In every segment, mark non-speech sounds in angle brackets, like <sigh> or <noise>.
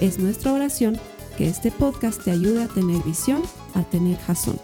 Es nuestra oración que este podcast te ayude a tener visión, a tener jazón.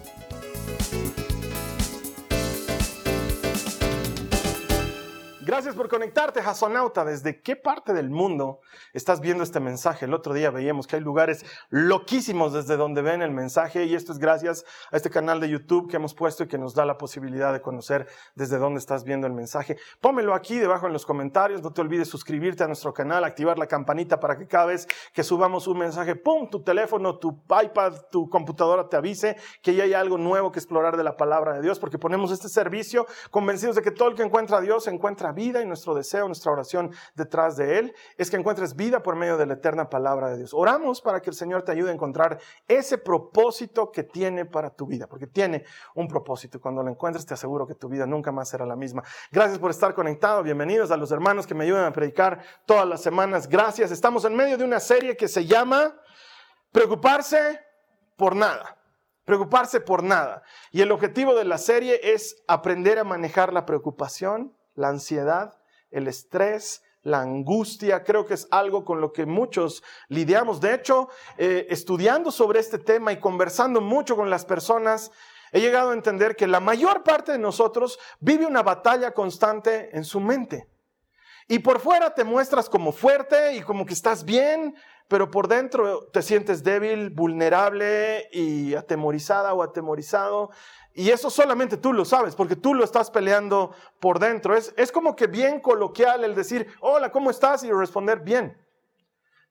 Conectarte, Jasonauta. ¿Desde qué parte del mundo estás viendo este mensaje? El otro día veíamos que hay lugares loquísimos desde donde ven el mensaje y esto es gracias a este canal de YouTube que hemos puesto y que nos da la posibilidad de conocer desde dónde estás viendo el mensaje. Pómelo aquí debajo en los comentarios. No te olvides suscribirte a nuestro canal, activar la campanita para que cada vez que subamos un mensaje, ¡pum! Tu teléfono, tu iPad, tu computadora te avise que ya hay algo nuevo que explorar de la palabra de Dios porque ponemos este servicio convencidos de que todo el que encuentra a Dios encuentra vida y nuestro deseo, nuestra oración detrás de Él es que encuentres vida por medio de la eterna palabra de Dios. Oramos para que el Señor te ayude a encontrar ese propósito que tiene para tu vida, porque tiene un propósito. Cuando lo encuentres te aseguro que tu vida nunca más será la misma. Gracias por estar conectado. Bienvenidos a los hermanos que me ayudan a predicar todas las semanas. Gracias. Estamos en medio de una serie que se llama Preocuparse por nada. Preocuparse por nada. Y el objetivo de la serie es aprender a manejar la preocupación la ansiedad, el estrés, la angustia, creo que es algo con lo que muchos lidiamos. De hecho, eh, estudiando sobre este tema y conversando mucho con las personas, he llegado a entender que la mayor parte de nosotros vive una batalla constante en su mente. Y por fuera te muestras como fuerte y como que estás bien, pero por dentro te sientes débil, vulnerable y atemorizada o atemorizado. Y eso solamente tú lo sabes, porque tú lo estás peleando por dentro. Es, es como que bien coloquial el decir, hola, ¿cómo estás? Y responder bien.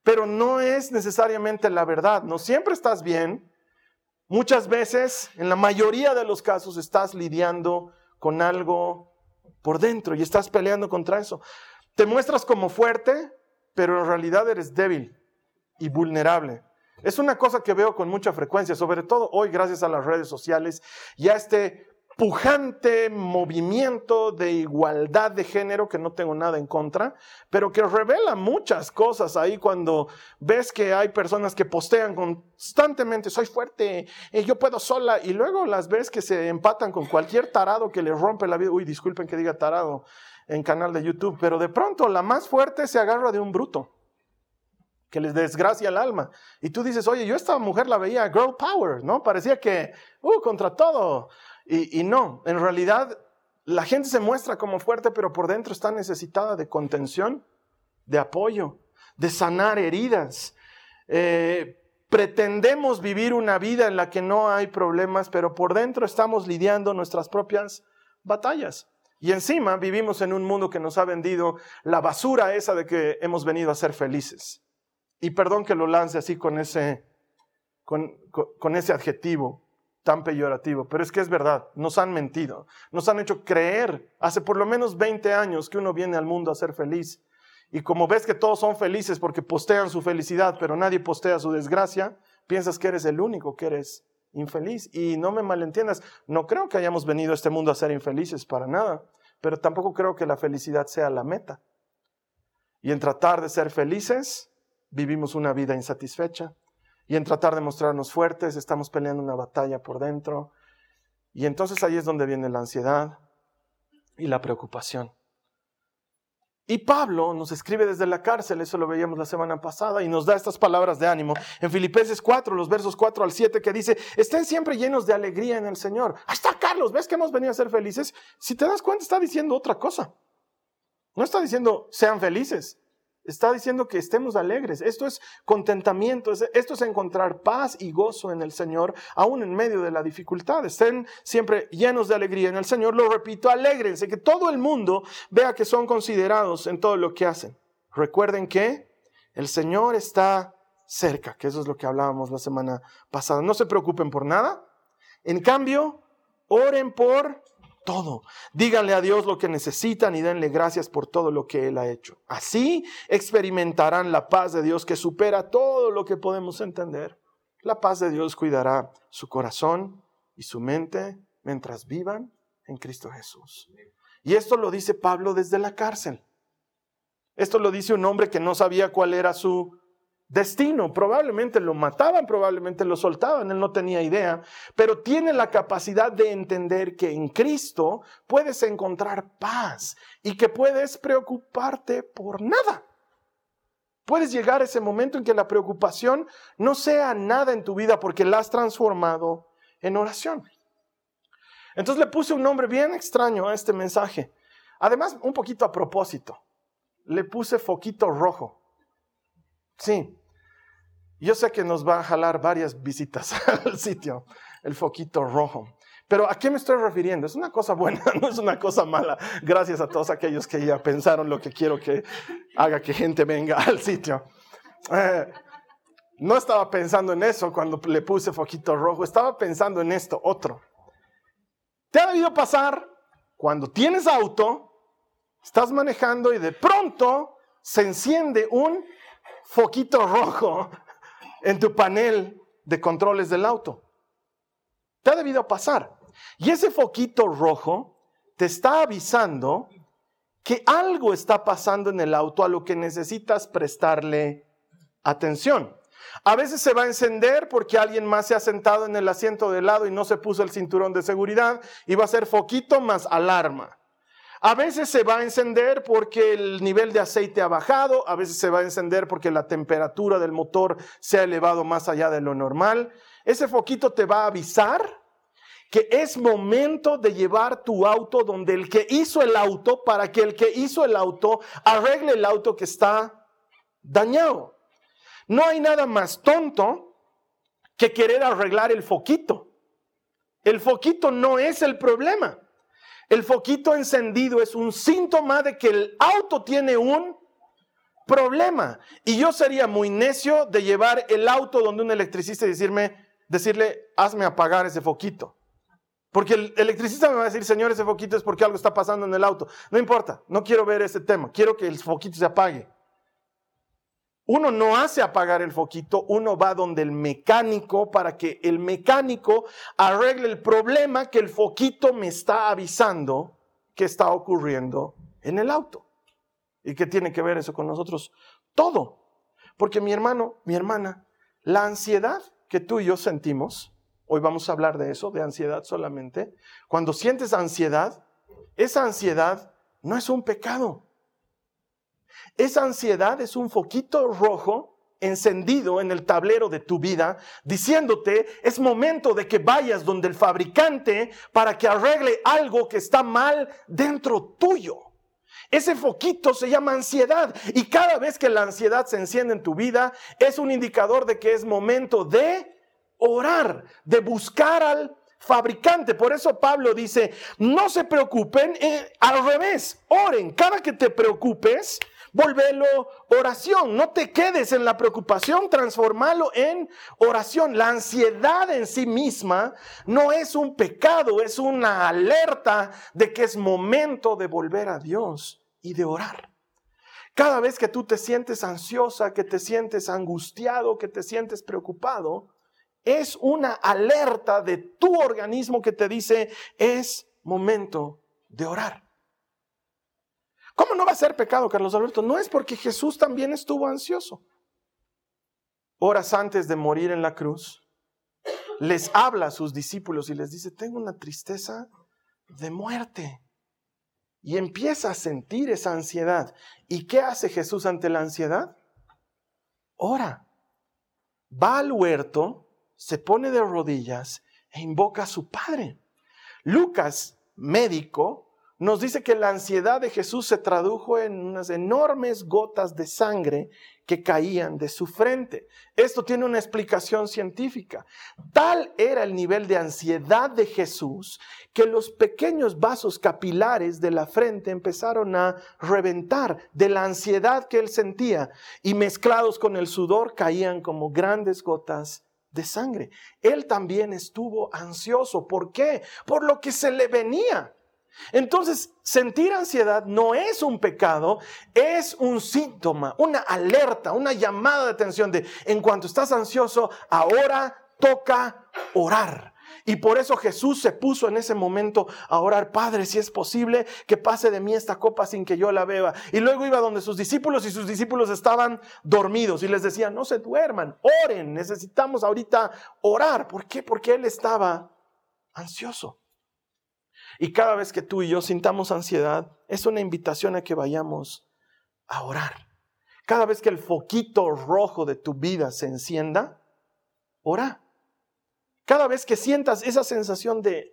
Pero no es necesariamente la verdad. No siempre estás bien. Muchas veces, en la mayoría de los casos, estás lidiando con algo por dentro y estás peleando contra eso. Te muestras como fuerte, pero en realidad eres débil y vulnerable. Es una cosa que veo con mucha frecuencia, sobre todo hoy gracias a las redes sociales y a este pujante movimiento de igualdad de género que no tengo nada en contra, pero que revela muchas cosas ahí cuando ves que hay personas que postean constantemente, soy fuerte, eh, yo puedo sola, y luego las ves que se empatan con cualquier tarado que les rompe la vida. Uy, disculpen que diga tarado en canal de YouTube, pero de pronto la más fuerte se agarra de un bruto que les desgracia el alma. Y tú dices, oye, yo esta mujer la veía girl power, ¿no? Parecía que, uh, contra todo. Y, y no, en realidad la gente se muestra como fuerte, pero por dentro está necesitada de contención, de apoyo, de sanar heridas. Eh, pretendemos vivir una vida en la que no hay problemas, pero por dentro estamos lidiando nuestras propias batallas. Y encima vivimos en un mundo que nos ha vendido la basura esa de que hemos venido a ser felices. Y perdón que lo lance así con ese, con, con, ese adjetivo tan peyorativo, pero es que es verdad, nos han mentido, nos han hecho creer hace por lo menos 20 años que uno viene al mundo a ser feliz. Y como ves que todos son felices porque postean su felicidad, pero nadie postea su desgracia, piensas que eres el único que eres infeliz. Y no me malentiendas, no creo que hayamos venido a este mundo a ser infelices para nada, pero tampoco creo que la felicidad sea la meta. Y en tratar de ser felices, vivimos una vida insatisfecha y en tratar de mostrarnos fuertes estamos peleando una batalla por dentro. Y entonces ahí es donde viene la ansiedad y la preocupación. Y Pablo nos escribe desde la cárcel, eso lo veíamos la semana pasada, y nos da estas palabras de ánimo en Filipenses 4, los versos 4 al 7, que dice, estén siempre llenos de alegría en el Señor. Está Carlos, ¿ves que hemos venido a ser felices? Si te das cuenta, está diciendo otra cosa. No está diciendo sean felices, Está diciendo que estemos alegres. Esto es contentamiento. Esto es encontrar paz y gozo en el Señor, aún en medio de la dificultad. Estén siempre llenos de alegría en el Señor. Lo repito, alegrense, que todo el mundo vea que son considerados en todo lo que hacen. Recuerden que el Señor está cerca, que eso es lo que hablábamos la semana pasada. No se preocupen por nada. En cambio, oren por todo. Díganle a Dios lo que necesitan y denle gracias por todo lo que Él ha hecho. Así experimentarán la paz de Dios que supera todo lo que podemos entender. La paz de Dios cuidará su corazón y su mente mientras vivan en Cristo Jesús. Y esto lo dice Pablo desde la cárcel. Esto lo dice un hombre que no sabía cuál era su destino. Probablemente lo mataban, probablemente lo soltaban, él no tenía idea, pero tiene la capacidad de entender que en Cristo puedes encontrar paz y que puedes preocuparte por nada. Puedes llegar a ese momento en que la preocupación no sea nada en tu vida porque la has transformado en oración. Entonces le puse un nombre bien extraño a este mensaje. Además, un poquito a propósito. Le puse foquito rojo. Sí, yo sé que nos va a jalar varias visitas <laughs> al sitio, el foquito rojo. Pero ¿a qué me estoy refiriendo? Es una cosa buena, <laughs> no es una cosa mala. Gracias a todos aquellos que ya pensaron lo que quiero que haga que gente venga al sitio. Eh, no estaba pensando en eso cuando le puse foquito rojo, estaba pensando en esto, otro. ¿Te ha debido pasar cuando tienes auto, estás manejando y de pronto se enciende un foquito rojo en tu panel de controles del auto. Te ha debido pasar. Y ese foquito rojo te está avisando que algo está pasando en el auto a lo que necesitas prestarle atención. A veces se va a encender porque alguien más se ha sentado en el asiento de lado y no se puso el cinturón de seguridad y va a ser foquito más alarma. A veces se va a encender porque el nivel de aceite ha bajado, a veces se va a encender porque la temperatura del motor se ha elevado más allá de lo normal. Ese foquito te va a avisar que es momento de llevar tu auto donde el que hizo el auto para que el que hizo el auto arregle el auto que está dañado. No hay nada más tonto que querer arreglar el foquito. El foquito no es el problema. El foquito encendido es un síntoma de que el auto tiene un problema. Y yo sería muy necio de llevar el auto donde un electricista y decirme, decirle, hazme apagar ese foquito. Porque el electricista me va a decir, señor, ese foquito es porque algo está pasando en el auto. No importa, no quiero ver ese tema, quiero que el foquito se apague. Uno no hace apagar el foquito, uno va donde el mecánico para que el mecánico arregle el problema que el foquito me está avisando que está ocurriendo en el auto. ¿Y qué tiene que ver eso con nosotros? Todo. Porque mi hermano, mi hermana, la ansiedad que tú y yo sentimos, hoy vamos a hablar de eso, de ansiedad solamente, cuando sientes ansiedad, esa ansiedad no es un pecado. Esa ansiedad es un foquito rojo encendido en el tablero de tu vida, diciéndote, es momento de que vayas donde el fabricante para que arregle algo que está mal dentro tuyo. Ese foquito se llama ansiedad y cada vez que la ansiedad se enciende en tu vida es un indicador de que es momento de orar, de buscar al fabricante. Por eso Pablo dice, no se preocupen, eh, al revés, oren. Cada que te preocupes, volvelo oración. No te quedes en la preocupación, transformalo en oración. La ansiedad en sí misma no es un pecado, es una alerta de que es momento de volver a Dios y de orar. Cada vez que tú te sientes ansiosa, que te sientes angustiado, que te sientes preocupado, es una alerta de tu organismo que te dice es momento de orar. ¿Cómo no va a ser pecado, Carlos Alberto? No es porque Jesús también estuvo ansioso. Horas antes de morir en la cruz, les habla a sus discípulos y les dice, tengo una tristeza de muerte. Y empieza a sentir esa ansiedad. ¿Y qué hace Jesús ante la ansiedad? Ora. Va al huerto, se pone de rodillas e invoca a su Padre. Lucas, médico, nos dice que la ansiedad de Jesús se tradujo en unas enormes gotas de sangre que caían de su frente. Esto tiene una explicación científica. Tal era el nivel de ansiedad de Jesús que los pequeños vasos capilares de la frente empezaron a reventar de la ansiedad que él sentía y mezclados con el sudor caían como grandes gotas de sangre. Él también estuvo ansioso. ¿Por qué? Por lo que se le venía. Entonces, sentir ansiedad no es un pecado, es un síntoma, una alerta, una llamada de atención de, en cuanto estás ansioso, ahora toca orar. Y por eso Jesús se puso en ese momento a orar, Padre, si es posible que pase de mí esta copa sin que yo la beba. Y luego iba donde sus discípulos y sus discípulos estaban dormidos y les decía, no se duerman, oren, necesitamos ahorita orar. ¿Por qué? Porque él estaba ansioso. Y cada vez que tú y yo sintamos ansiedad, es una invitación a que vayamos a orar. Cada vez que el foquito rojo de tu vida se encienda, ora. Cada vez que sientas esa sensación de,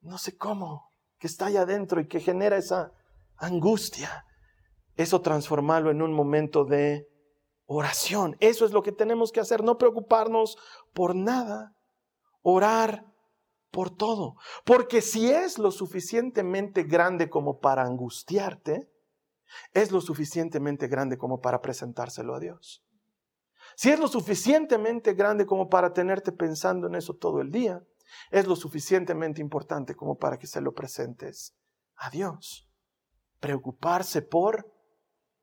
no sé cómo, que está allá adentro y que genera esa angustia, eso transformarlo en un momento de oración. Eso es lo que tenemos que hacer, no preocuparnos por nada, orar por todo. Porque si es lo suficientemente grande como para angustiarte, es lo suficientemente grande como para presentárselo a Dios. Si es lo suficientemente grande como para tenerte pensando en eso todo el día, es lo suficientemente importante como para que se lo presentes a Dios. Preocuparse por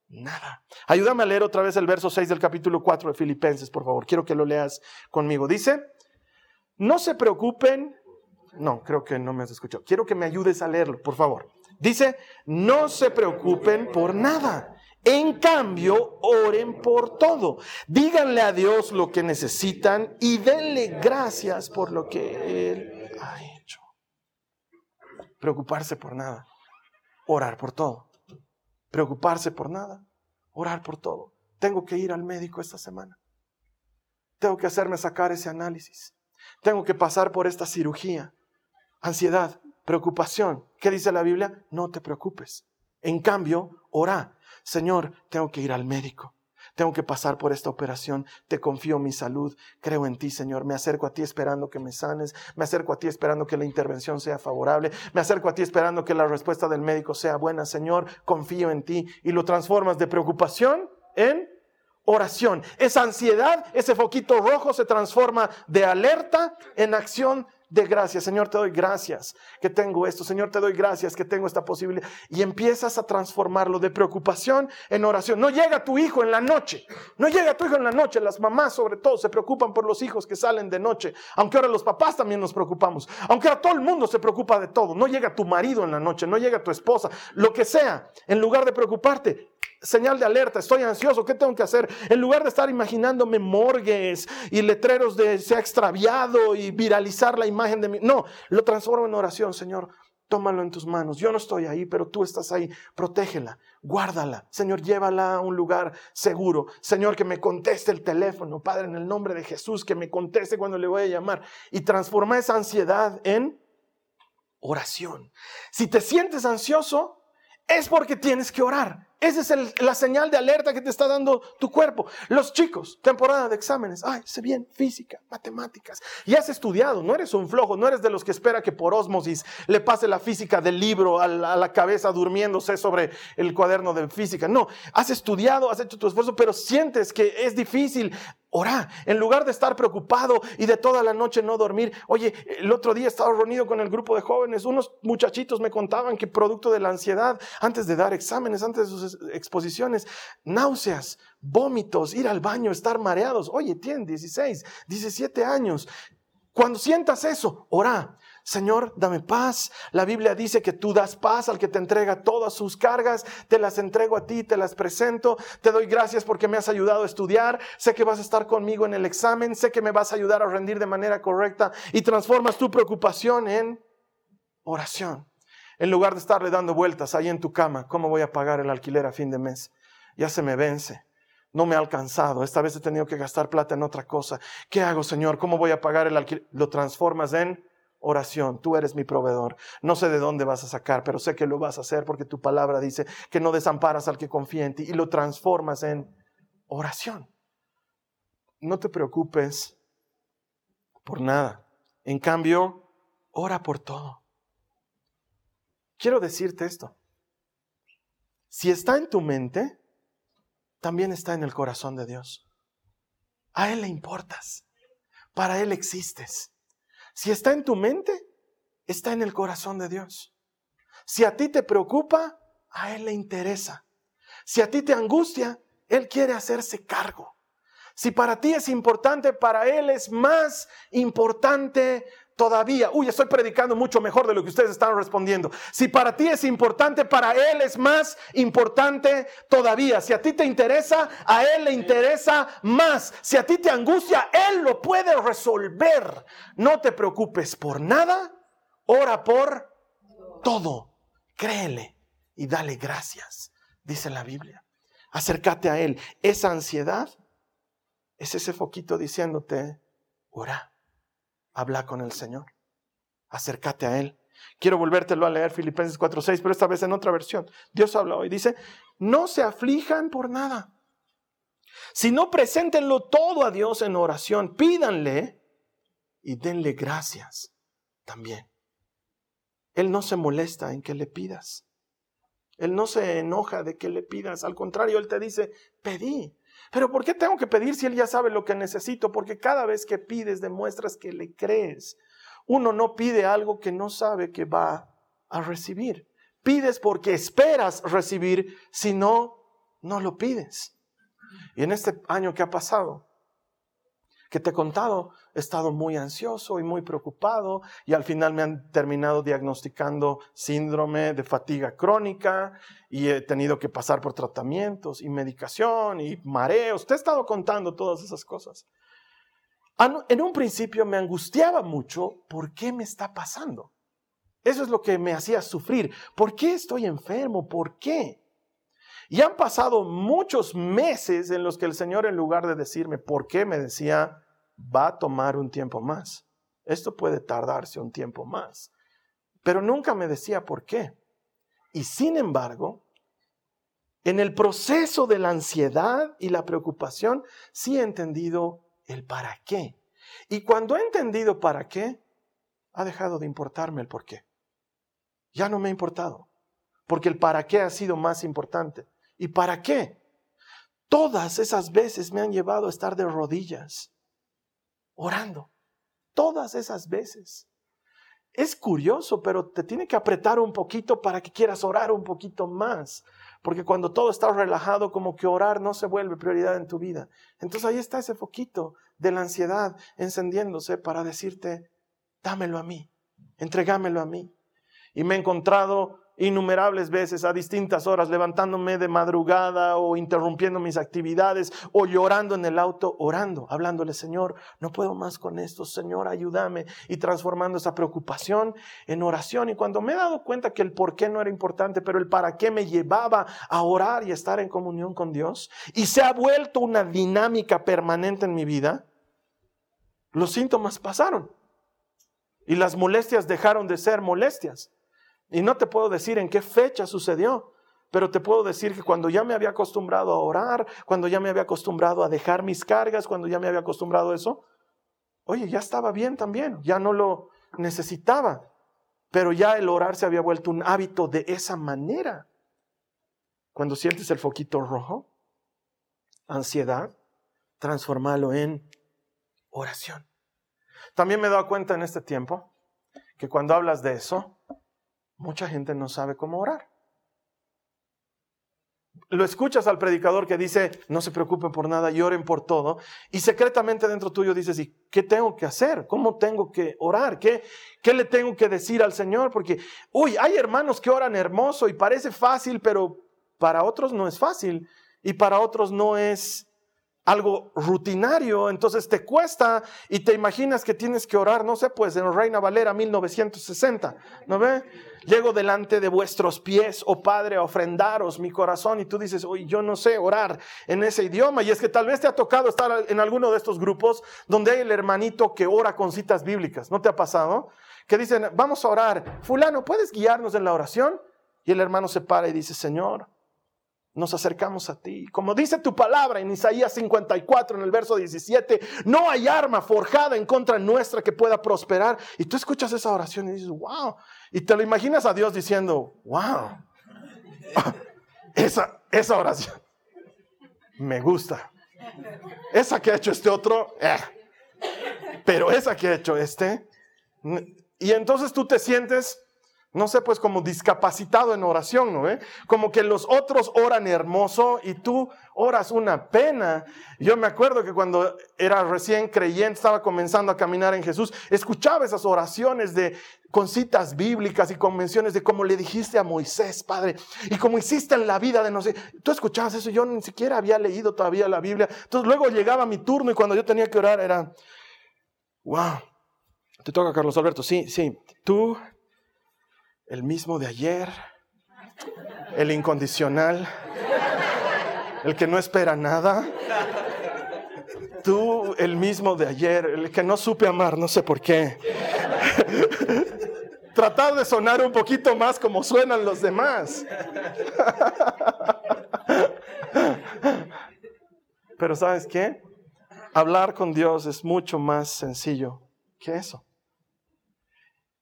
nada. Ayúdame a leer otra vez el verso 6 del capítulo 4 de Filipenses, por favor. Quiero que lo leas conmigo. Dice, no se preocupen no, creo que no me has escuchado. Quiero que me ayudes a leerlo, por favor. Dice, no se preocupen por nada. En cambio, oren por todo. Díganle a Dios lo que necesitan y denle gracias por lo que Él ha hecho. Preocuparse por nada. Orar por todo. Preocuparse por nada. Orar por todo. Tengo que ir al médico esta semana. Tengo que hacerme sacar ese análisis. Tengo que pasar por esta cirugía ansiedad, preocupación. ¿Qué dice la Biblia? No te preocupes. En cambio, ora. Señor, tengo que ir al médico. Tengo que pasar por esta operación. Te confío mi salud. Creo en ti, Señor. Me acerco a ti esperando que me sanes. Me acerco a ti esperando que la intervención sea favorable. Me acerco a ti esperando que la respuesta del médico sea buena. Señor, confío en ti. Y lo transformas de preocupación en oración. Esa ansiedad, ese foquito rojo se transforma de alerta en acción de gracias. Señor, te doy gracias que tengo esto. Señor, te doy gracias que tengo esta posibilidad. Y empiezas a transformarlo de preocupación en oración. No llega tu hijo en la noche. No llega tu hijo en la noche. Las mamás sobre todo se preocupan por los hijos que salen de noche. Aunque ahora los papás también nos preocupamos. Aunque ahora todo el mundo se preocupa de todo. No llega tu marido en la noche. No llega tu esposa. Lo que sea. En lugar de preocuparte, señal de alerta, estoy ansioso, ¿qué tengo que hacer? En lugar de estar imaginándome morgues y letreros de se ha extraviado y viralizar la imagen de mí, no, lo transformo en oración, Señor. Tómalo en tus manos. Yo no estoy ahí, pero tú estás ahí. Protégela, guárdala. Señor, llévala a un lugar seguro. Señor, que me conteste el teléfono. Padre, en el nombre de Jesús, que me conteste cuando le voy a llamar. Y transforma esa ansiedad en oración. Si te sientes ansioso, es porque tienes que orar. Esa es la señal de alerta que te está dando tu cuerpo. Los chicos, temporada de exámenes. Ay, sé bien, física, matemáticas. Y has estudiado, no eres un flojo, no eres de los que espera que por osmosis le pase la física del libro a la, a la cabeza durmiéndose sobre el cuaderno de física. No, has estudiado, has hecho tu esfuerzo, pero sientes que es difícil. Ora, en lugar de estar preocupado y de toda la noche no dormir. Oye, el otro día estaba reunido con el grupo de jóvenes, unos muchachitos me contaban que producto de la ansiedad, antes de dar exámenes, antes de sus exposiciones, náuseas, vómitos, ir al baño, estar mareados. Oye, tienen 16, 17 años. Cuando sientas eso, ora. Señor, dame paz. La Biblia dice que tú das paz al que te entrega todas sus cargas. Te las entrego a ti, te las presento. Te doy gracias porque me has ayudado a estudiar. Sé que vas a estar conmigo en el examen. Sé que me vas a ayudar a rendir de manera correcta. Y transformas tu preocupación en oración. En lugar de estarle dando vueltas ahí en tu cama, ¿cómo voy a pagar el alquiler a fin de mes? Ya se me vence. No me ha alcanzado. Esta vez he tenido que gastar plata en otra cosa. ¿Qué hago, Señor? ¿Cómo voy a pagar el alquiler? Lo transformas en oración. Tú eres mi proveedor. No sé de dónde vas a sacar, pero sé que lo vas a hacer porque tu palabra dice que no desamparas al que confía en ti y lo transformas en oración. No te preocupes por nada. En cambio, ora por todo. Quiero decirte esto. Si está en tu mente, también está en el corazón de Dios. A Él le importas. Para Él existes. Si está en tu mente, está en el corazón de Dios. Si a ti te preocupa, a Él le interesa. Si a ti te angustia, Él quiere hacerse cargo. Si para ti es importante, para Él es más importante todavía. Uy, estoy predicando mucho mejor de lo que ustedes están respondiendo. Si para ti es importante, para Él es más importante todavía. Si a ti te interesa, a Él le interesa más. Si a ti te angustia, Él lo puede resolver. No te preocupes por nada, ora por todo. Créele y dale gracias, dice la Biblia. Acércate a Él. Esa ansiedad es ese foquito diciéndote, ora, habla con el Señor, acércate a Él. Quiero volvértelo a leer Filipenses 4:6, pero esta vez en otra versión. Dios habla hoy, dice, no se aflijan por nada, sino preséntenlo todo a Dios en oración, pídanle y denle gracias también. Él no se molesta en que le pidas. Él no se enoja de que le pidas. Al contrario, Él te dice, pedí. Pero ¿por qué tengo que pedir si Él ya sabe lo que necesito? Porque cada vez que pides demuestras que le crees. Uno no pide algo que no sabe que va a recibir. Pides porque esperas recibir, si no, no lo pides. Y en este año que ha pasado, que te he contado, he estado muy ansioso y muy preocupado y al final me han terminado diagnosticando síndrome de fatiga crónica y he tenido que pasar por tratamientos y medicación y mareos. Te he estado contando todas esas cosas. En un principio me angustiaba mucho por qué me está pasando. Eso es lo que me hacía sufrir. ¿Por qué estoy enfermo? ¿Por qué? Y han pasado muchos meses en los que el Señor, en lugar de decirme por qué, me decía, va a tomar un tiempo más. Esto puede tardarse un tiempo más. Pero nunca me decía por qué. Y sin embargo, en el proceso de la ansiedad y la preocupación, sí he entendido el para qué. Y cuando he entendido para qué, ha dejado de importarme el por qué. Ya no me ha importado, porque el para qué ha sido más importante. ¿Y para qué? Todas esas veces me han llevado a estar de rodillas, orando. Todas esas veces. Es curioso, pero te tiene que apretar un poquito para que quieras orar un poquito más. Porque cuando todo está relajado, como que orar no se vuelve prioridad en tu vida. Entonces ahí está ese foquito de la ansiedad encendiéndose para decirte, dámelo a mí, entregámelo a mí. Y me he encontrado innumerables veces a distintas horas, levantándome de madrugada o interrumpiendo mis actividades o llorando en el auto, orando, hablándole, Señor, no puedo más con esto, Señor, ayúdame y transformando esa preocupación en oración. Y cuando me he dado cuenta que el por qué no era importante, pero el para qué me llevaba a orar y estar en comunión con Dios, y se ha vuelto una dinámica permanente en mi vida, los síntomas pasaron y las molestias dejaron de ser molestias. Y no te puedo decir en qué fecha sucedió, pero te puedo decir que cuando ya me había acostumbrado a orar, cuando ya me había acostumbrado a dejar mis cargas, cuando ya me había acostumbrado a eso, oye, ya estaba bien también, ya no lo necesitaba, pero ya el orar se había vuelto un hábito de esa manera. Cuando sientes el foquito rojo, ansiedad, transformalo en oración. También me he dado cuenta en este tiempo que cuando hablas de eso, Mucha gente no sabe cómo orar. Lo escuchas al predicador que dice, no se preocupen por nada y oren por todo. Y secretamente dentro tuyo dices, ¿y qué tengo que hacer? ¿Cómo tengo que orar? ¿Qué, qué le tengo que decir al Señor? Porque, uy, hay hermanos que oran hermoso y parece fácil, pero para otros no es fácil. Y para otros no es algo rutinario, entonces te cuesta y te imaginas que tienes que orar, no sé, pues en Reina Valera 1960, ¿no ve? Llego delante de vuestros pies, oh Padre, a ofrendaros mi corazón y tú dices, oye, yo no sé orar en ese idioma y es que tal vez te ha tocado estar en alguno de estos grupos donde hay el hermanito que ora con citas bíblicas, ¿no te ha pasado? Que dicen, vamos a orar, fulano, ¿puedes guiarnos en la oración? Y el hermano se para y dice, Señor, nos acercamos a ti. Como dice tu palabra en Isaías 54, en el verso 17, no hay arma forjada en contra nuestra que pueda prosperar. Y tú escuchas esa oración y dices, wow. Y te lo imaginas a Dios diciendo, wow. <laughs> Esa, esa oración me gusta. Esa que ha hecho este otro, eh. pero esa que ha hecho este. Y entonces tú te sientes no sé, pues como discapacitado en oración, ¿no? ve? Como que los otros oran hermoso y tú oras una pena. Yo me acuerdo que cuando era recién creyente, estaba comenzando a caminar en Jesús, escuchaba esas oraciones de con citas bíblicas y convenciones de cómo le dijiste a Moisés, Padre, y como hiciste en la vida de no sé, tú escuchabas eso, yo ni siquiera había leído todavía la Biblia. Entonces luego llegaba mi turno y cuando yo tenía que orar era, wow, te toca Carlos Alberto, sí, sí, tú el mismo de ayer, el incondicional, el que no espera nada. Tú, el mismo de ayer, el que no supe amar, no sé por qué. Tratar de sonar un poquito más como suenan los demás. Pero ¿sabes qué? Hablar con Dios es mucho más sencillo que eso.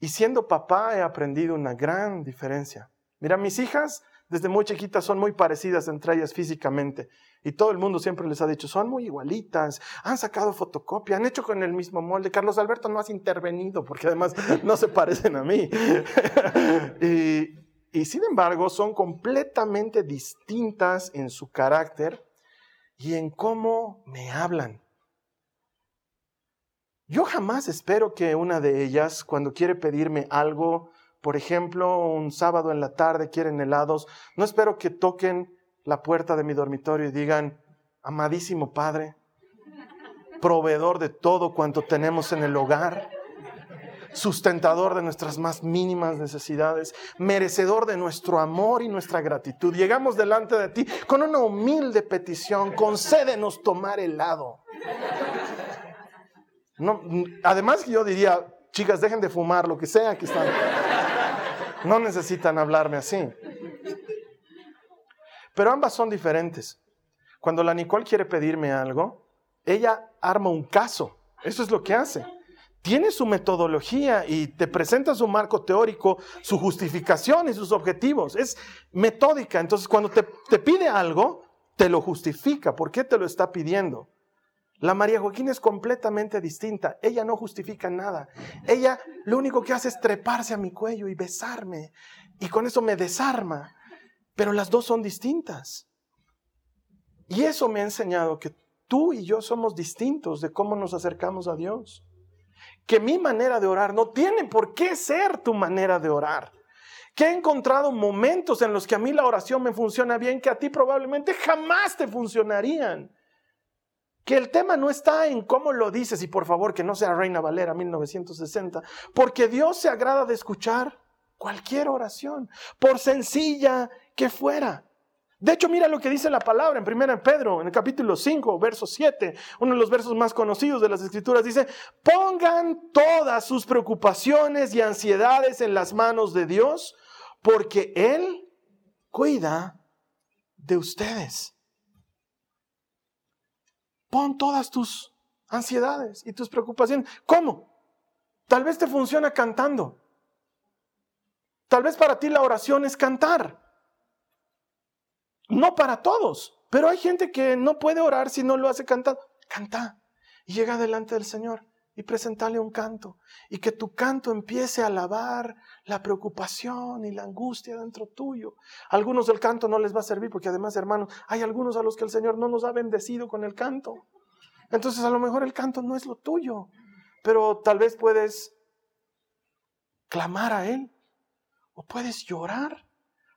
Y siendo papá he aprendido una gran diferencia. Mira, mis hijas desde muy chiquitas son muy parecidas entre ellas físicamente. Y todo el mundo siempre les ha dicho, son muy igualitas, han sacado fotocopia, han hecho con el mismo molde. Carlos Alberto no has intervenido porque además no se parecen a mí. <laughs> y, y sin embargo son completamente distintas en su carácter y en cómo me hablan. Yo jamás espero que una de ellas, cuando quiere pedirme algo, por ejemplo, un sábado en la tarde quieren helados, no espero que toquen la puerta de mi dormitorio y digan, amadísimo Padre, proveedor de todo cuanto tenemos en el hogar, sustentador de nuestras más mínimas necesidades, merecedor de nuestro amor y nuestra gratitud. Llegamos delante de ti con una humilde petición, concédenos tomar helado. No, además yo diría, chicas, dejen de fumar, lo que sea que están. No necesitan hablarme así. Pero ambas son diferentes. Cuando la Nicole quiere pedirme algo, ella arma un caso. Eso es lo que hace. Tiene su metodología y te presenta su marco teórico, su justificación y sus objetivos. Es metódica. Entonces, cuando te, te pide algo, te lo justifica. ¿Por qué te lo está pidiendo? La María Joaquín es completamente distinta. Ella no justifica nada. Ella lo único que hace es treparse a mi cuello y besarme. Y con eso me desarma. Pero las dos son distintas. Y eso me ha enseñado que tú y yo somos distintos de cómo nos acercamos a Dios. Que mi manera de orar no tiene por qué ser tu manera de orar. Que he encontrado momentos en los que a mí la oración me funciona bien que a ti probablemente jamás te funcionarían que el tema no está en cómo lo dices y por favor que no sea Reina Valera 1960, porque Dios se agrada de escuchar cualquier oración, por sencilla que fuera. De hecho, mira lo que dice la palabra en 1 Pedro, en el capítulo 5, verso 7, uno de los versos más conocidos de las escrituras, dice, pongan todas sus preocupaciones y ansiedades en las manos de Dios, porque Él cuida de ustedes. Pon todas tus ansiedades y tus preocupaciones. ¿Cómo? Tal vez te funciona cantando. Tal vez para ti la oración es cantar. No para todos, pero hay gente que no puede orar si no lo hace cantando. Canta y llega delante del Señor y presentarle un canto y que tu canto empiece a alabar la preocupación y la angustia dentro tuyo. algunos el canto no les va a servir porque además, hermanos, hay algunos a los que el Señor no nos ha bendecido con el canto. Entonces a lo mejor el canto no es lo tuyo, pero tal vez puedes clamar a Él o puedes llorar.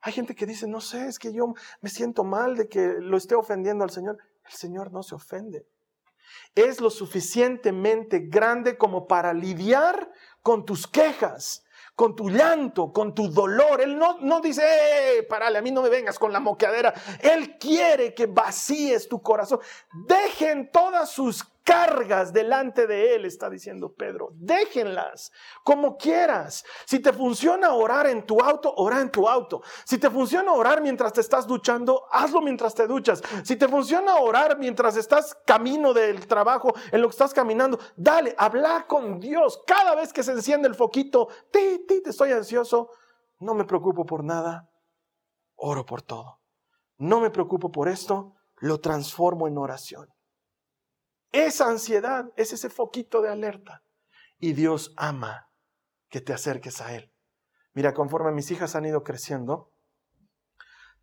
Hay gente que dice, no sé, es que yo me siento mal de que lo esté ofendiendo al Señor. El Señor no se ofende es lo suficientemente grande como para lidiar con tus quejas, con tu llanto, con tu dolor. Él no, no dice, eh, parale, a mí no me vengas con la moqueadera. Él quiere que vacíes tu corazón. Dejen todas sus cargas delante de Él, está diciendo Pedro. Déjenlas como quieras. Si te funciona orar en tu auto, ora en tu auto. Si te funciona orar mientras te estás duchando, hazlo mientras te duchas. Si te funciona orar mientras estás camino del trabajo, en lo que estás caminando, dale, habla con Dios. Cada vez que se enciende el foquito, ti, ti, te estoy ansioso, no me preocupo por nada, oro por todo. No me preocupo por esto, lo transformo en oración. Esa ansiedad es ese foquito de alerta. Y Dios ama que te acerques a Él. Mira, conforme mis hijas han ido creciendo,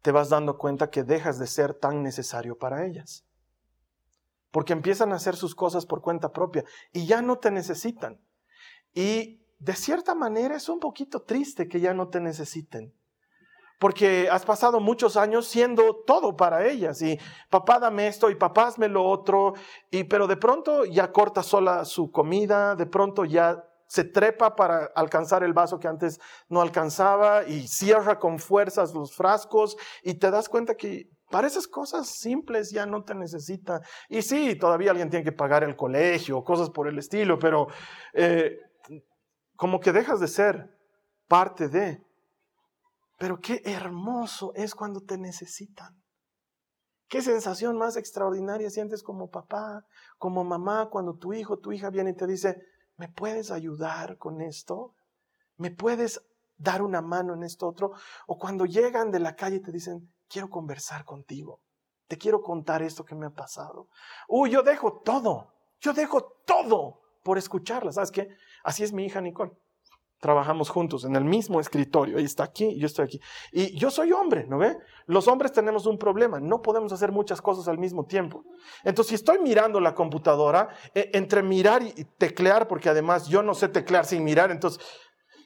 te vas dando cuenta que dejas de ser tan necesario para ellas. Porque empiezan a hacer sus cosas por cuenta propia y ya no te necesitan. Y de cierta manera es un poquito triste que ya no te necesiten. Porque has pasado muchos años siendo todo para ellas y papá dame esto y papá hazme lo otro, y pero de pronto ya corta sola su comida, de pronto ya se trepa para alcanzar el vaso que antes no alcanzaba y cierra con fuerzas los frascos y te das cuenta que para esas cosas simples ya no te necesita. Y sí, todavía alguien tiene que pagar el colegio, cosas por el estilo, pero eh, como que dejas de ser parte de. Pero qué hermoso es cuando te necesitan. Qué sensación más extraordinaria sientes como papá, como mamá, cuando tu hijo, tu hija viene y te dice, ¿me puedes ayudar con esto? ¿Me puedes dar una mano en esto otro? O cuando llegan de la calle y te dicen, quiero conversar contigo, te quiero contar esto que me ha pasado. Uy, yo dejo todo, yo dejo todo por escucharla. ¿Sabes qué? Así es mi hija Nicole. Trabajamos juntos en el mismo escritorio. Ella está aquí y yo estoy aquí. Y yo soy hombre, ¿no ve? Los hombres tenemos un problema. No podemos hacer muchas cosas al mismo tiempo. Entonces, si estoy mirando la computadora, e, entre mirar y teclear, porque además yo no sé teclear sin mirar, entonces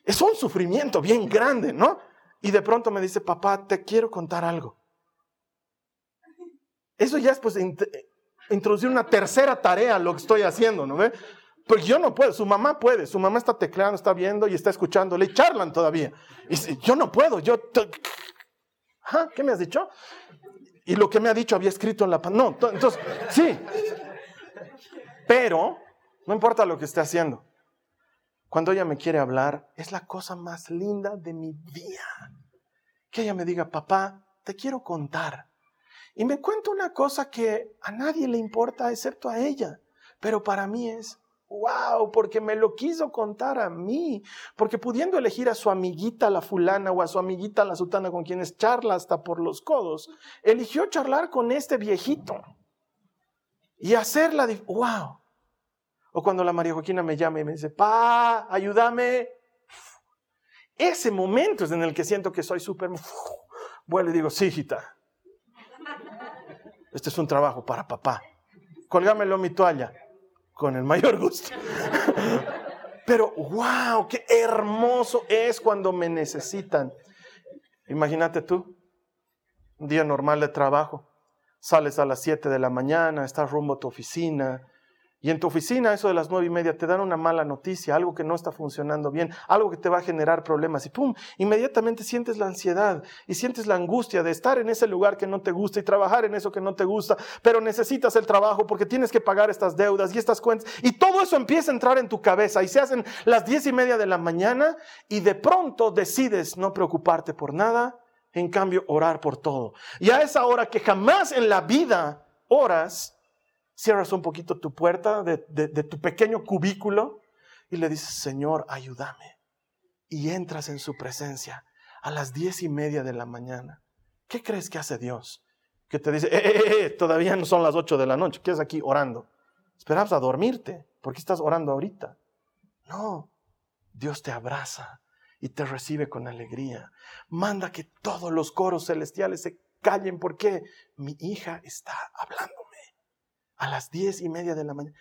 es un sufrimiento bien grande, ¿no? Y de pronto me dice, papá, te quiero contar algo. Eso ya es pues introducir una tercera tarea a lo que estoy haciendo, ¿no ve? Porque yo no puedo, su mamá puede, su mamá está tecleando, está viendo y está escuchando, le charlan todavía. Y yo no puedo, yo... ¿Qué me has dicho? Y lo que me ha dicho había escrito en la... No, entonces, sí. Pero, no importa lo que esté haciendo. Cuando ella me quiere hablar, es la cosa más linda de mi día. Que ella me diga, papá, te quiero contar. Y me cuenta una cosa que a nadie le importa excepto a ella. Pero para mí es wow, porque me lo quiso contar a mí, porque pudiendo elegir a su amiguita la fulana o a su amiguita la sutana con quienes charla hasta por los codos, eligió charlar con este viejito y hacerla, wow. O cuando la María Joaquina me llama y me dice, pa, ayúdame. Ese momento es en el que siento que soy súper... Bueno, y digo, sí, hijita. Este es un trabajo para papá. Colgámelo mi toalla con el mayor gusto. <laughs> Pero, wow, qué hermoso es cuando me necesitan. Imagínate tú, un día normal de trabajo, sales a las 7 de la mañana, estás rumbo a tu oficina, y en tu oficina, eso de las nueve y media, te dan una mala noticia, algo que no está funcionando bien, algo que te va a generar problemas. Y pum, inmediatamente sientes la ansiedad y sientes la angustia de estar en ese lugar que no te gusta y trabajar en eso que no te gusta, pero necesitas el trabajo porque tienes que pagar estas deudas y estas cuentas. Y todo eso empieza a entrar en tu cabeza y se hacen las diez y media de la mañana y de pronto decides no preocuparte por nada, en cambio orar por todo. Y a esa hora que jamás en la vida oras, cierras un poquito tu puerta de, tu pequeño cubículo y le dices, Señor, ayúdame. Y entras en su presencia a las diez y media de la mañana. ¿Qué crees que hace Dios? Que te dice, eh, eh, eh, todavía no son las ocho de la noche, ¿qué es aquí orando? Esperabas a dormirte, ¿por qué estás orando ahorita? No, Dios te abraza y te recibe con alegría. Manda que todos los coros celestiales se callen porque mi hija está hablando a las diez y media de la mañana.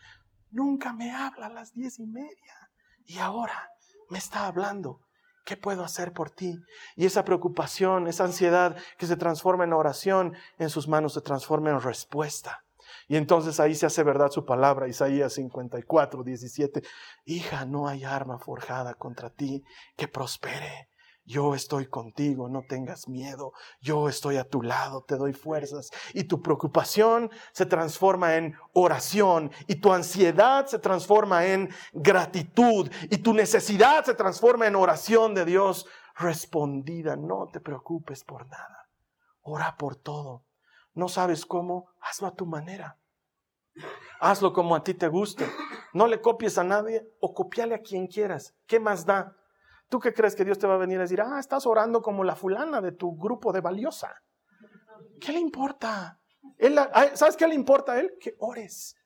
Nunca me habla a las diez y media. Y ahora me está hablando. ¿Qué puedo hacer por ti? Y esa preocupación, esa ansiedad que se transforma en oración, en sus manos se transforma en respuesta. Y entonces ahí se hace verdad su palabra, Isaías 54, 17. Hija, no hay arma forjada contra ti que prospere yo estoy contigo, no tengas miedo, yo estoy a tu lado, te doy fuerzas. Y tu preocupación se transforma en oración y tu ansiedad se transforma en gratitud y tu necesidad se transforma en oración de Dios respondida. No te preocupes por nada, ora por todo. No sabes cómo, hazlo a tu manera. Hazlo como a ti te guste. No le copies a nadie o copiale a quien quieras. ¿Qué más da? ¿Tú qué crees que Dios te va a venir a decir? Ah, estás orando como la fulana de tu grupo de valiosa. ¿Qué le importa? ¿Sabes qué le importa a Él? Que ores,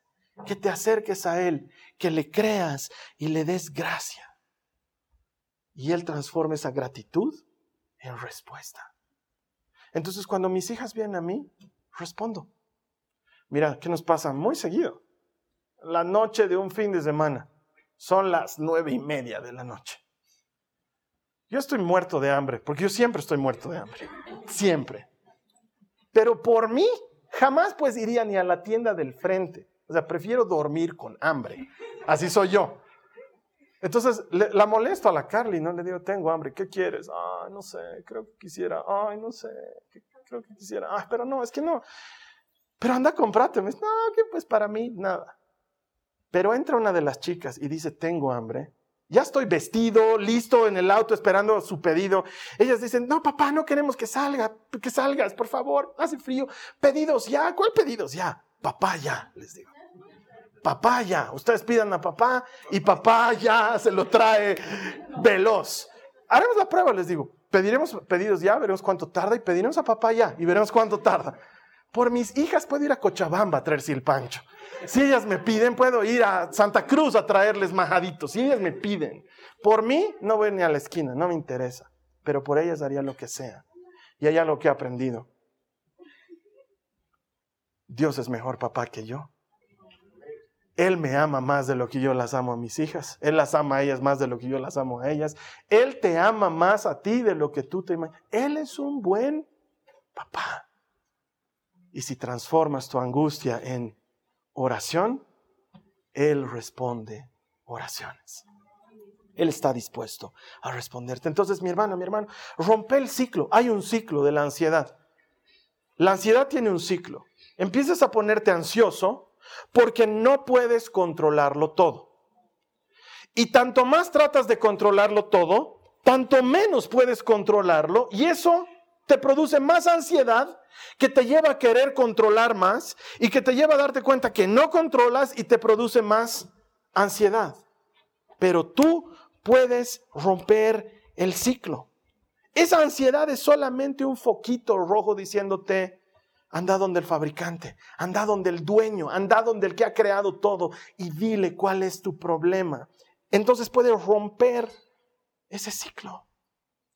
que te acerques a Él, que le creas y le des gracia. y Él transforma esa gratitud en respuesta. Entonces cuando mis hijas vienen a mí, respondo. Mira, ¿qué nos pasa muy seguido? La noche de un fin de semana. Son las nueve y media de la noche. Yo estoy muerto de hambre, porque yo siempre estoy muerto de hambre. Siempre. Pero por mí, jamás pues iría ni a la tienda del frente. O sea, prefiero dormir con hambre. Así soy yo. Entonces la molesto a la Carly, ¿no? Le digo, tengo hambre, ¿qué quieres? Ay, no sé, creo que quisiera, ay, no sé, creo que quisiera, ay, pero no, es que no. Pero anda, comprate. Me dice, no, que pues para mí, nada. Pero entra una de las chicas y dice, tengo hambre. Ya estoy vestido, listo en el auto esperando su pedido. Ellas dicen, no, papá, no queremos que salga, que salgas, por favor, hace frío. Pedidos ya, ¿cuál pedidos ya? Papá ya, les digo papaya. Ustedes pidan a papá y papá ya se lo trae veloz. Haremos la prueba, les digo. Pediremos pedidos ya, veremos cuánto tarda y pediremos a papá ya y veremos cuánto tarda. Por mis hijas puedo ir a Cochabamba a traer silpancho. Si ellas me piden, puedo ir a Santa Cruz a traerles majaditos. Si ellas me piden. Por mí, no voy ni a la esquina, no me interesa. Pero por ellas haría lo que sea. Y hay algo que he aprendido. Dios es mejor papá que yo. Él me ama más de lo que yo las amo a mis hijas. Él las ama a ellas más de lo que yo las amo a ellas. Él te ama más a ti de lo que tú te imaginas. Él es un buen papá. Y si transformas tu angustia en oración, Él responde oraciones. Él está dispuesto a responderte. Entonces, mi hermano, mi hermano, rompe el ciclo. Hay un ciclo de la ansiedad. La ansiedad tiene un ciclo. Empiezas a ponerte ansioso porque no puedes controlarlo todo. Y tanto más tratas de controlarlo todo, tanto menos puedes controlarlo y eso te produce más ansiedad que te lleva a querer controlar más y que te lleva a darte cuenta que no controlas y te produce más ansiedad. Pero tú puedes romper el ciclo. Esa ansiedad es solamente un foquito rojo diciéndote, Anda donde el fabricante, anda donde el dueño, anda donde el que ha creado todo y dile cuál es tu problema. Entonces puedes romper ese ciclo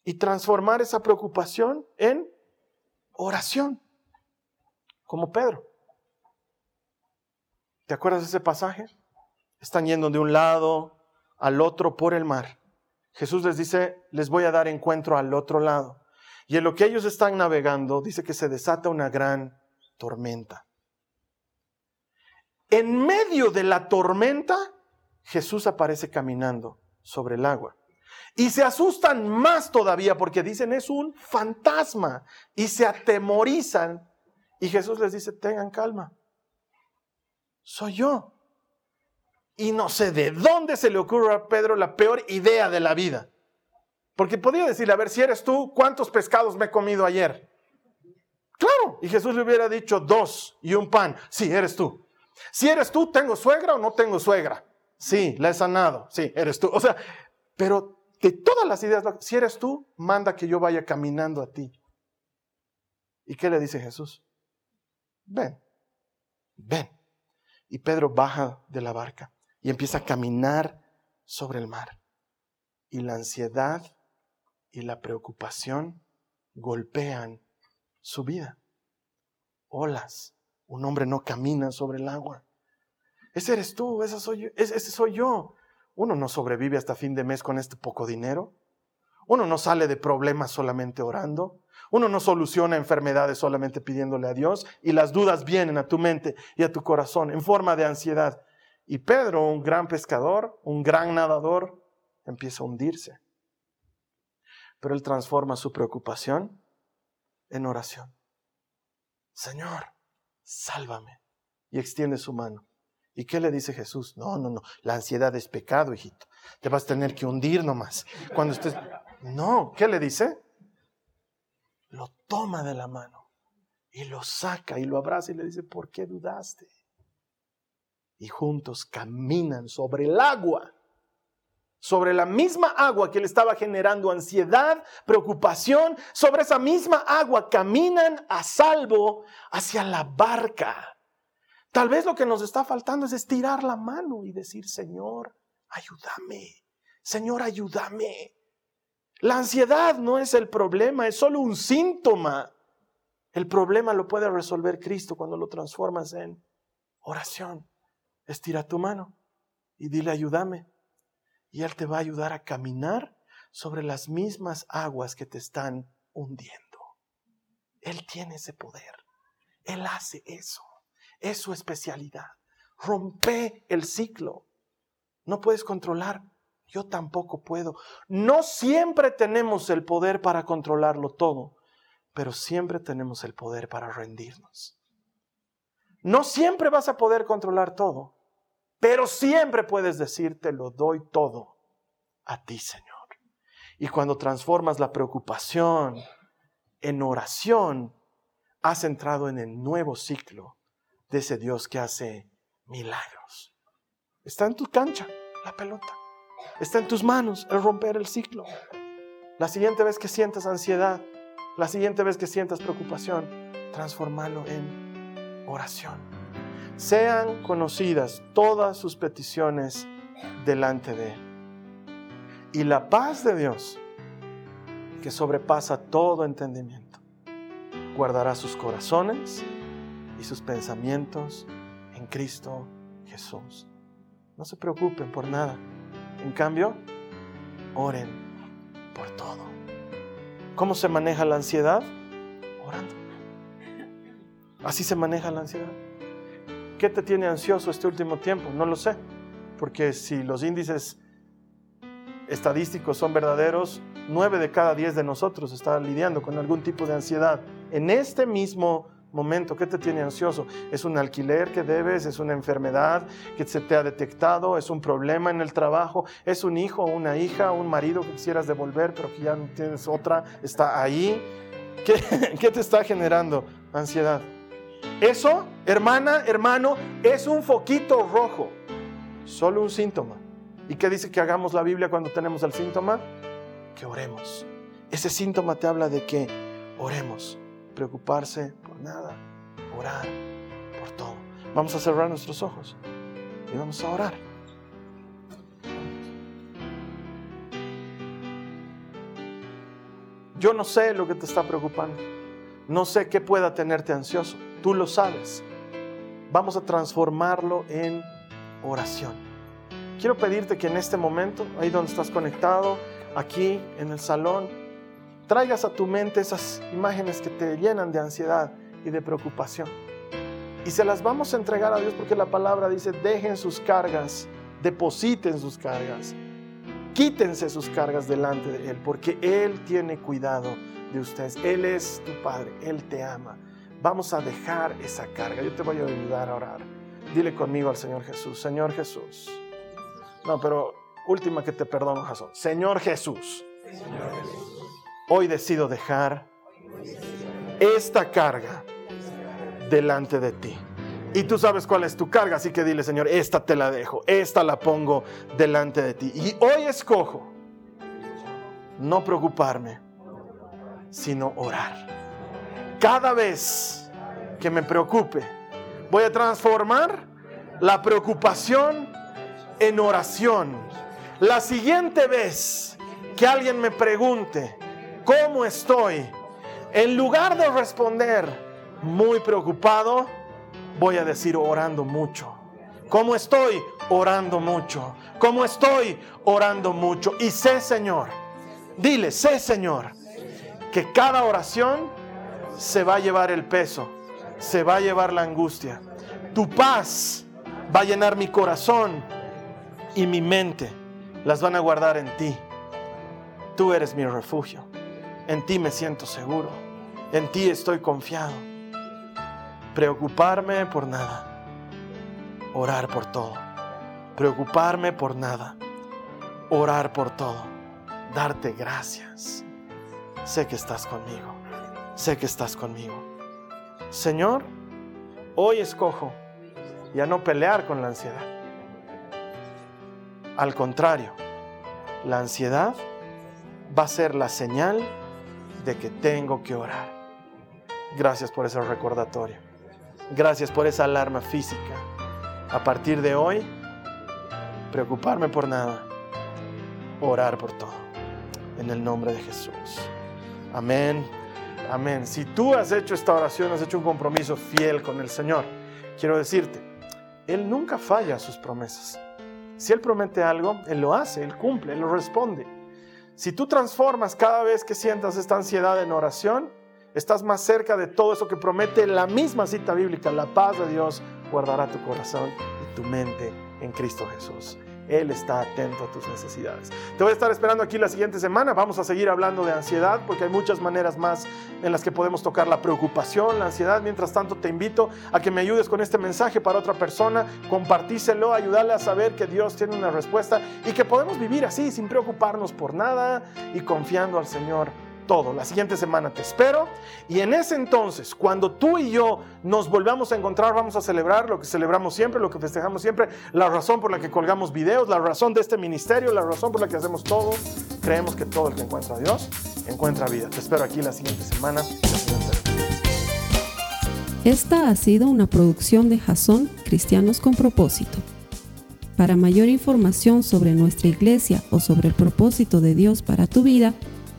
y transformar esa preocupación en oración, como Pedro. ¿Te acuerdas de ese pasaje? Están yendo de un lado al otro por el mar. Jesús les dice, les voy a dar encuentro al otro lado. Y en lo que ellos están navegando, dice que se desata una gran tormenta. En medio de la tormenta, Jesús aparece caminando sobre el agua. Y se asustan más todavía porque dicen es un fantasma y se atemorizan. Y Jesús les dice, tengan calma, soy yo. Y no sé de dónde se le ocurre a Pedro la peor idea de la vida. Porque podía decirle, a ver, si eres tú, ¿cuántos pescados me he comido ayer? Claro, y Jesús le hubiera dicho dos y un pan. Sí, eres tú. Si eres tú, ¿tengo suegra o no tengo suegra? Sí, la he sanado. Sí, eres tú. O sea, pero de todas las ideas, si eres tú, manda que yo vaya caminando a ti. ¿Y qué le dice Jesús? Ven, ven. Y Pedro baja de la barca y empieza a caminar sobre el mar. Y la ansiedad y la preocupación golpean su vida. Olas. Un hombre no camina sobre el agua. Ese eres tú, ese soy yo. Ese soy yo. Uno no sobrevive hasta fin de mes con este poco dinero. Uno no sale de problemas solamente orando. Uno no soluciona enfermedades solamente pidiéndole a Dios. Y las dudas vienen a tu mente y a tu corazón en forma de ansiedad. Y Pedro, un gran pescador, un gran nadador, empieza a hundirse pero él transforma su preocupación en oración. Señor, sálvame. Y extiende su mano. ¿Y qué le dice Jesús? No, no, no. La ansiedad es pecado, hijito. Te vas a tener que hundir nomás. Cuando estés. No, ¿qué le dice? Lo toma de la mano y lo saca y lo abraza y le dice, ¿por qué dudaste? Y juntos caminan sobre el agua sobre la misma agua que le estaba generando ansiedad, preocupación, sobre esa misma agua caminan a salvo hacia la barca. Tal vez lo que nos está faltando es estirar la mano y decir, Señor, ayúdame, Señor, ayúdame. La ansiedad no es el problema, es solo un síntoma. El problema lo puede resolver Cristo cuando lo transformas en oración. Estira tu mano y dile ayúdame. Y Él te va a ayudar a caminar sobre las mismas aguas que te están hundiendo. Él tiene ese poder. Él hace eso. Es su especialidad. Rompe el ciclo. No puedes controlar. Yo tampoco puedo. No siempre tenemos el poder para controlarlo todo, pero siempre tenemos el poder para rendirnos. No siempre vas a poder controlar todo, pero siempre puedes decir, te lo doy todo a ti, Señor. Y cuando transformas la preocupación, en oración has entrado en el nuevo ciclo de ese Dios que hace milagros. Está en tu cancha la pelota. Está en tus manos el romper el ciclo. La siguiente vez que sientas ansiedad, la siguiente vez que sientas preocupación, transformalo en oración. Sean conocidas todas sus peticiones delante de Él. Y la paz de Dios, que sobrepasa todo entendimiento, guardará sus corazones y sus pensamientos en Cristo Jesús. No se preocupen por nada. En cambio, oren por todo. ¿Cómo se maneja la ansiedad? Orando. Así se maneja la ansiedad. ¿Qué te tiene ansioso este último tiempo? No lo sé. Porque si los índices estadísticos son verdaderos, 9 de cada 10 de nosotros está lidiando con algún tipo de ansiedad. En este mismo momento, ¿qué te tiene ansioso? ¿Es un alquiler que debes? ¿Es una enfermedad que se te ha detectado? ¿Es un problema en el trabajo? ¿Es un hijo una hija, un marido que quisieras devolver pero que ya no tienes otra? ¿Está ahí? ¿Qué, <laughs> qué te está generando ansiedad? Eso, hermana, hermano, es un foquito rojo, solo un síntoma. ¿Y qué dice que hagamos la Biblia cuando tenemos el síntoma? que oremos. Ese síntoma te habla de que oremos. Preocuparse por nada, orar por todo. Vamos a cerrar nuestros ojos y vamos a orar. Yo no sé lo que te está preocupando. No sé qué pueda tenerte ansioso. Tú lo sabes. Vamos a transformarlo en oración. Quiero pedirte que en este momento, ahí donde estás conectado, aquí en el salón, traigas a tu mente esas imágenes que te llenan de ansiedad y de preocupación. Y se las vamos a entregar a Dios porque la palabra dice, dejen sus cargas, depositen sus cargas, quítense sus cargas delante de Él, porque Él tiene cuidado de ustedes. Él es tu Padre, Él te ama. Vamos a dejar esa carga. Yo te voy a ayudar a orar. Dile conmigo al Señor Jesús, Señor Jesús. No, pero última que te perdono, Jason. Señor Jesús, hoy decido dejar esta carga delante de ti. Y tú sabes cuál es tu carga, así que dile, Señor, esta te la dejo, esta la pongo delante de ti. Y hoy escojo no preocuparme, sino orar. Cada vez que me preocupe, voy a transformar la preocupación en oración la siguiente vez que alguien me pregunte cómo estoy, en lugar de responder muy preocupado, voy a decir orando mucho. ¿Cómo estoy? Orando mucho. ¿Cómo estoy? Orando mucho. Y sé, Señor, dile, sé, Señor, que cada oración se va a llevar el peso, se va a llevar la angustia. Tu paz va a llenar mi corazón y mi mente las van a guardar en ti. Tú eres mi refugio. En ti me siento seguro. En ti estoy confiado. Preocuparme por nada. Orar por todo. Preocuparme por nada. Orar por todo. Darte gracias. Sé que estás conmigo. Sé que estás conmigo. Señor, hoy escojo ya no pelear con la ansiedad al contrario, la ansiedad va a ser la señal de que tengo que orar. Gracias por ese recordatorio. Gracias por esa alarma física. A partir de hoy, preocuparme por nada, orar por todo. en el nombre de Jesús. Amén. Amén. Si tú has hecho esta oración, has hecho un compromiso fiel con el Señor, quiero decirte, Él nunca falla sus promesas. Si Él promete algo, Él lo hace, Él cumple, Él lo responde. Si tú transformas cada vez que sientas esta ansiedad en oración, estás más cerca de todo eso que promete la misma cita bíblica. La paz de Dios guardará tu corazón y tu mente en Cristo Jesús. Él está atento a tus necesidades. Te voy a estar esperando aquí la siguiente semana. Vamos a seguir hablando de ansiedad porque hay muchas maneras más en las que podemos tocar la preocupación, la ansiedad. Mientras tanto, te invito a que me ayudes con este mensaje para otra persona, compartíselo, ayudarle a saber que Dios tiene una respuesta y que podemos vivir así sin preocuparnos por nada y confiando al Señor todo. La siguiente semana te espero. Y en ese entonces, cuando tú y yo nos volvamos a encontrar, vamos a celebrar lo que celebramos siempre, lo que festejamos siempre, la razón por la que colgamos videos, la razón de este ministerio, la razón por la que hacemos todo. Creemos que todo el que encuentra a Dios encuentra vida. Te espero aquí la siguiente semana. Esta ha sido una producción de Jason Cristianos con propósito. Para mayor información sobre nuestra iglesia o sobre el propósito de Dios para tu vida,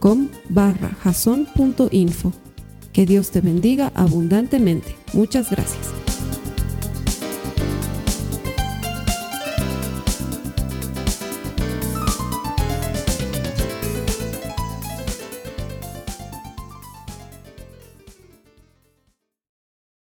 com barra jason.info. Que Dios te bendiga abundantemente. Muchas gracias.